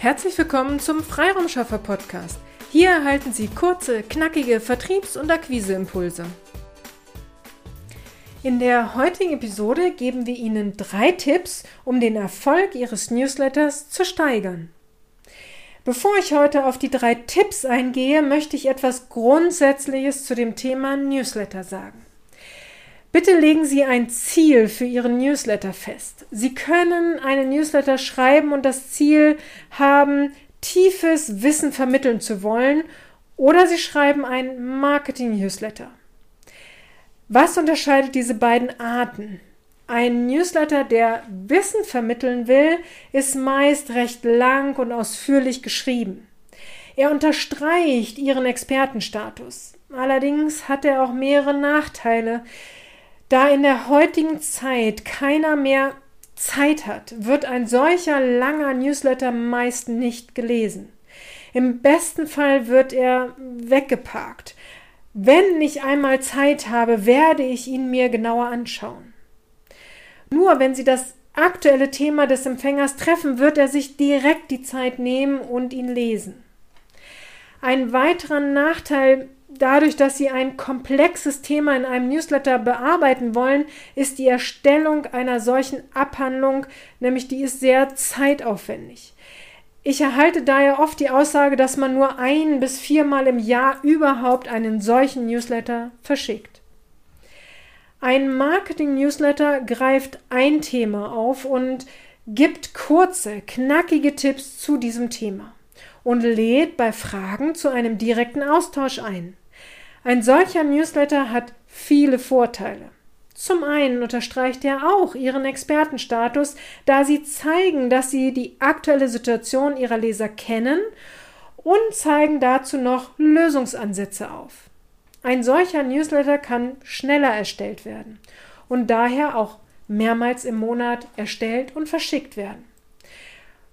Herzlich willkommen zum Freiraumschaffer Podcast. Hier erhalten Sie kurze, knackige Vertriebs- und Akquiseimpulse. In der heutigen Episode geben wir Ihnen drei Tipps, um den Erfolg Ihres Newsletters zu steigern. Bevor ich heute auf die drei Tipps eingehe, möchte ich etwas Grundsätzliches zu dem Thema Newsletter sagen. Bitte legen Sie ein Ziel für Ihren Newsletter fest. Sie können einen Newsletter schreiben und das Ziel haben, tiefes Wissen vermitteln zu wollen, oder Sie schreiben einen Marketing-Newsletter. Was unterscheidet diese beiden Arten? Ein Newsletter, der Wissen vermitteln will, ist meist recht lang und ausführlich geschrieben. Er unterstreicht Ihren Expertenstatus. Allerdings hat er auch mehrere Nachteile, da in der heutigen Zeit keiner mehr Zeit hat, wird ein solcher langer Newsletter meist nicht gelesen. Im besten Fall wird er weggeparkt. Wenn ich einmal Zeit habe, werde ich ihn mir genauer anschauen. Nur wenn Sie das aktuelle Thema des Empfängers treffen, wird er sich direkt die Zeit nehmen und ihn lesen. Ein weiterer Nachteil dadurch, dass Sie ein komplexes Thema in einem Newsletter bearbeiten wollen, ist die Erstellung einer solchen Abhandlung, nämlich die ist sehr zeitaufwendig. Ich erhalte daher oft die Aussage, dass man nur ein bis viermal im Jahr überhaupt einen solchen Newsletter verschickt. Ein Marketing-Newsletter greift ein Thema auf und gibt kurze, knackige Tipps zu diesem Thema und lädt bei Fragen zu einem direkten Austausch ein. Ein solcher Newsletter hat viele Vorteile. Zum einen unterstreicht er auch ihren Expertenstatus, da sie zeigen, dass sie die aktuelle Situation ihrer Leser kennen und zeigen dazu noch Lösungsansätze auf. Ein solcher Newsletter kann schneller erstellt werden und daher auch mehrmals im Monat erstellt und verschickt werden.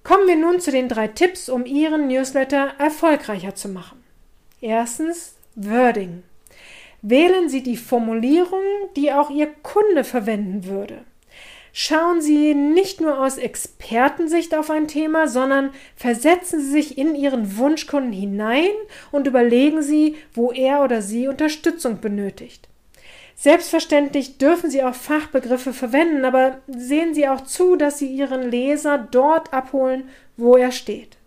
Kommen wir nun zu den drei Tipps, um Ihren Newsletter erfolgreicher zu machen. Erstens Wording. Wählen Sie die Formulierung, die auch Ihr Kunde verwenden würde. Schauen Sie nicht nur aus Expertensicht auf ein Thema, sondern versetzen Sie sich in Ihren Wunschkunden hinein und überlegen Sie, wo er oder sie Unterstützung benötigt. Selbstverständlich dürfen Sie auch Fachbegriffe verwenden, aber sehen Sie auch zu, dass Sie Ihren Leser dort abholen, wo er steht.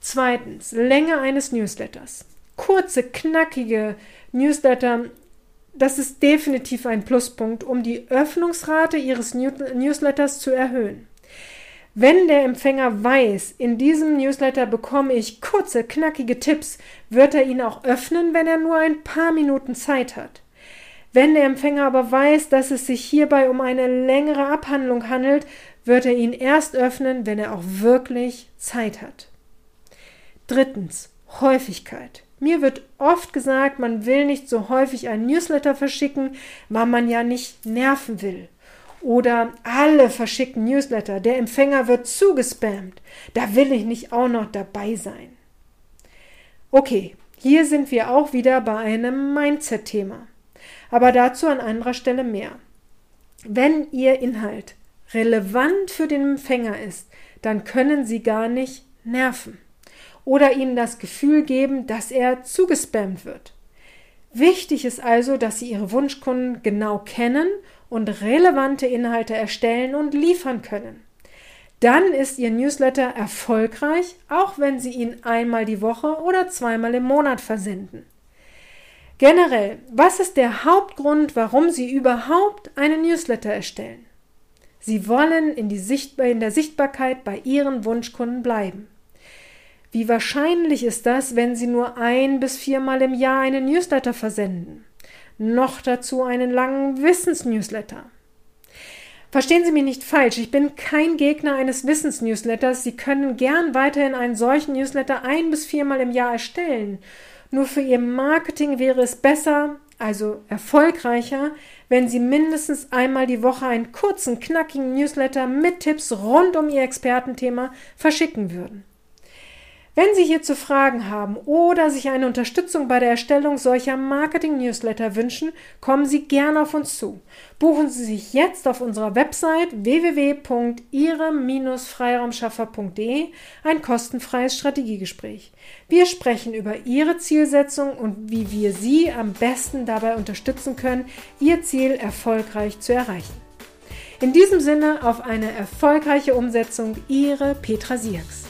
Zweitens, Länge eines Newsletters kurze, knackige Newsletter, das ist definitiv ein Pluspunkt, um die Öffnungsrate Ihres Newsletters zu erhöhen. Wenn der Empfänger weiß, in diesem Newsletter bekomme ich kurze, knackige Tipps, wird er ihn auch öffnen, wenn er nur ein paar Minuten Zeit hat. Wenn der Empfänger aber weiß, dass es sich hierbei um eine längere Abhandlung handelt, wird er ihn erst öffnen, wenn er auch wirklich Zeit hat. Drittens Häufigkeit. Mir wird oft gesagt, man will nicht so häufig ein Newsletter verschicken, weil man ja nicht nerven will. Oder alle verschicken Newsletter, der Empfänger wird zugespammt. Da will ich nicht auch noch dabei sein. Okay, hier sind wir auch wieder bei einem Mindset-Thema. Aber dazu an anderer Stelle mehr. Wenn Ihr Inhalt relevant für den Empfänger ist, dann können Sie gar nicht nerven oder ihnen das Gefühl geben, dass er zugespammt wird. Wichtig ist also, dass Sie Ihre Wunschkunden genau kennen und relevante Inhalte erstellen und liefern können. Dann ist Ihr Newsletter erfolgreich, auch wenn Sie ihn einmal die Woche oder zweimal im Monat versenden. Generell, was ist der Hauptgrund, warum Sie überhaupt einen Newsletter erstellen? Sie wollen in, in der Sichtbarkeit bei Ihren Wunschkunden bleiben. Wie wahrscheinlich ist das, wenn Sie nur ein bis viermal im Jahr einen Newsletter versenden? Noch dazu einen langen Wissensnewsletter. Verstehen Sie mich nicht falsch, ich bin kein Gegner eines Wissensnewsletters. Sie können gern weiterhin einen solchen Newsletter ein bis viermal im Jahr erstellen. Nur für Ihr Marketing wäre es besser, also erfolgreicher, wenn Sie mindestens einmal die Woche einen kurzen, knackigen Newsletter mit Tipps rund um Ihr Expertenthema verschicken würden. Wenn Sie hierzu Fragen haben oder sich eine Unterstützung bei der Erstellung solcher Marketing-Newsletter wünschen, kommen Sie gerne auf uns zu. Buchen Sie sich jetzt auf unserer Website www.ihre-freiraumschaffer.de ein kostenfreies Strategiegespräch. Wir sprechen über Ihre Zielsetzung und wie wir Sie am besten dabei unterstützen können, Ihr Ziel erfolgreich zu erreichen. In diesem Sinne auf eine erfolgreiche Umsetzung, Ihre Petra Sierks.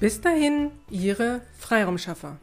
Bis dahin, Ihre Freiraumschaffer.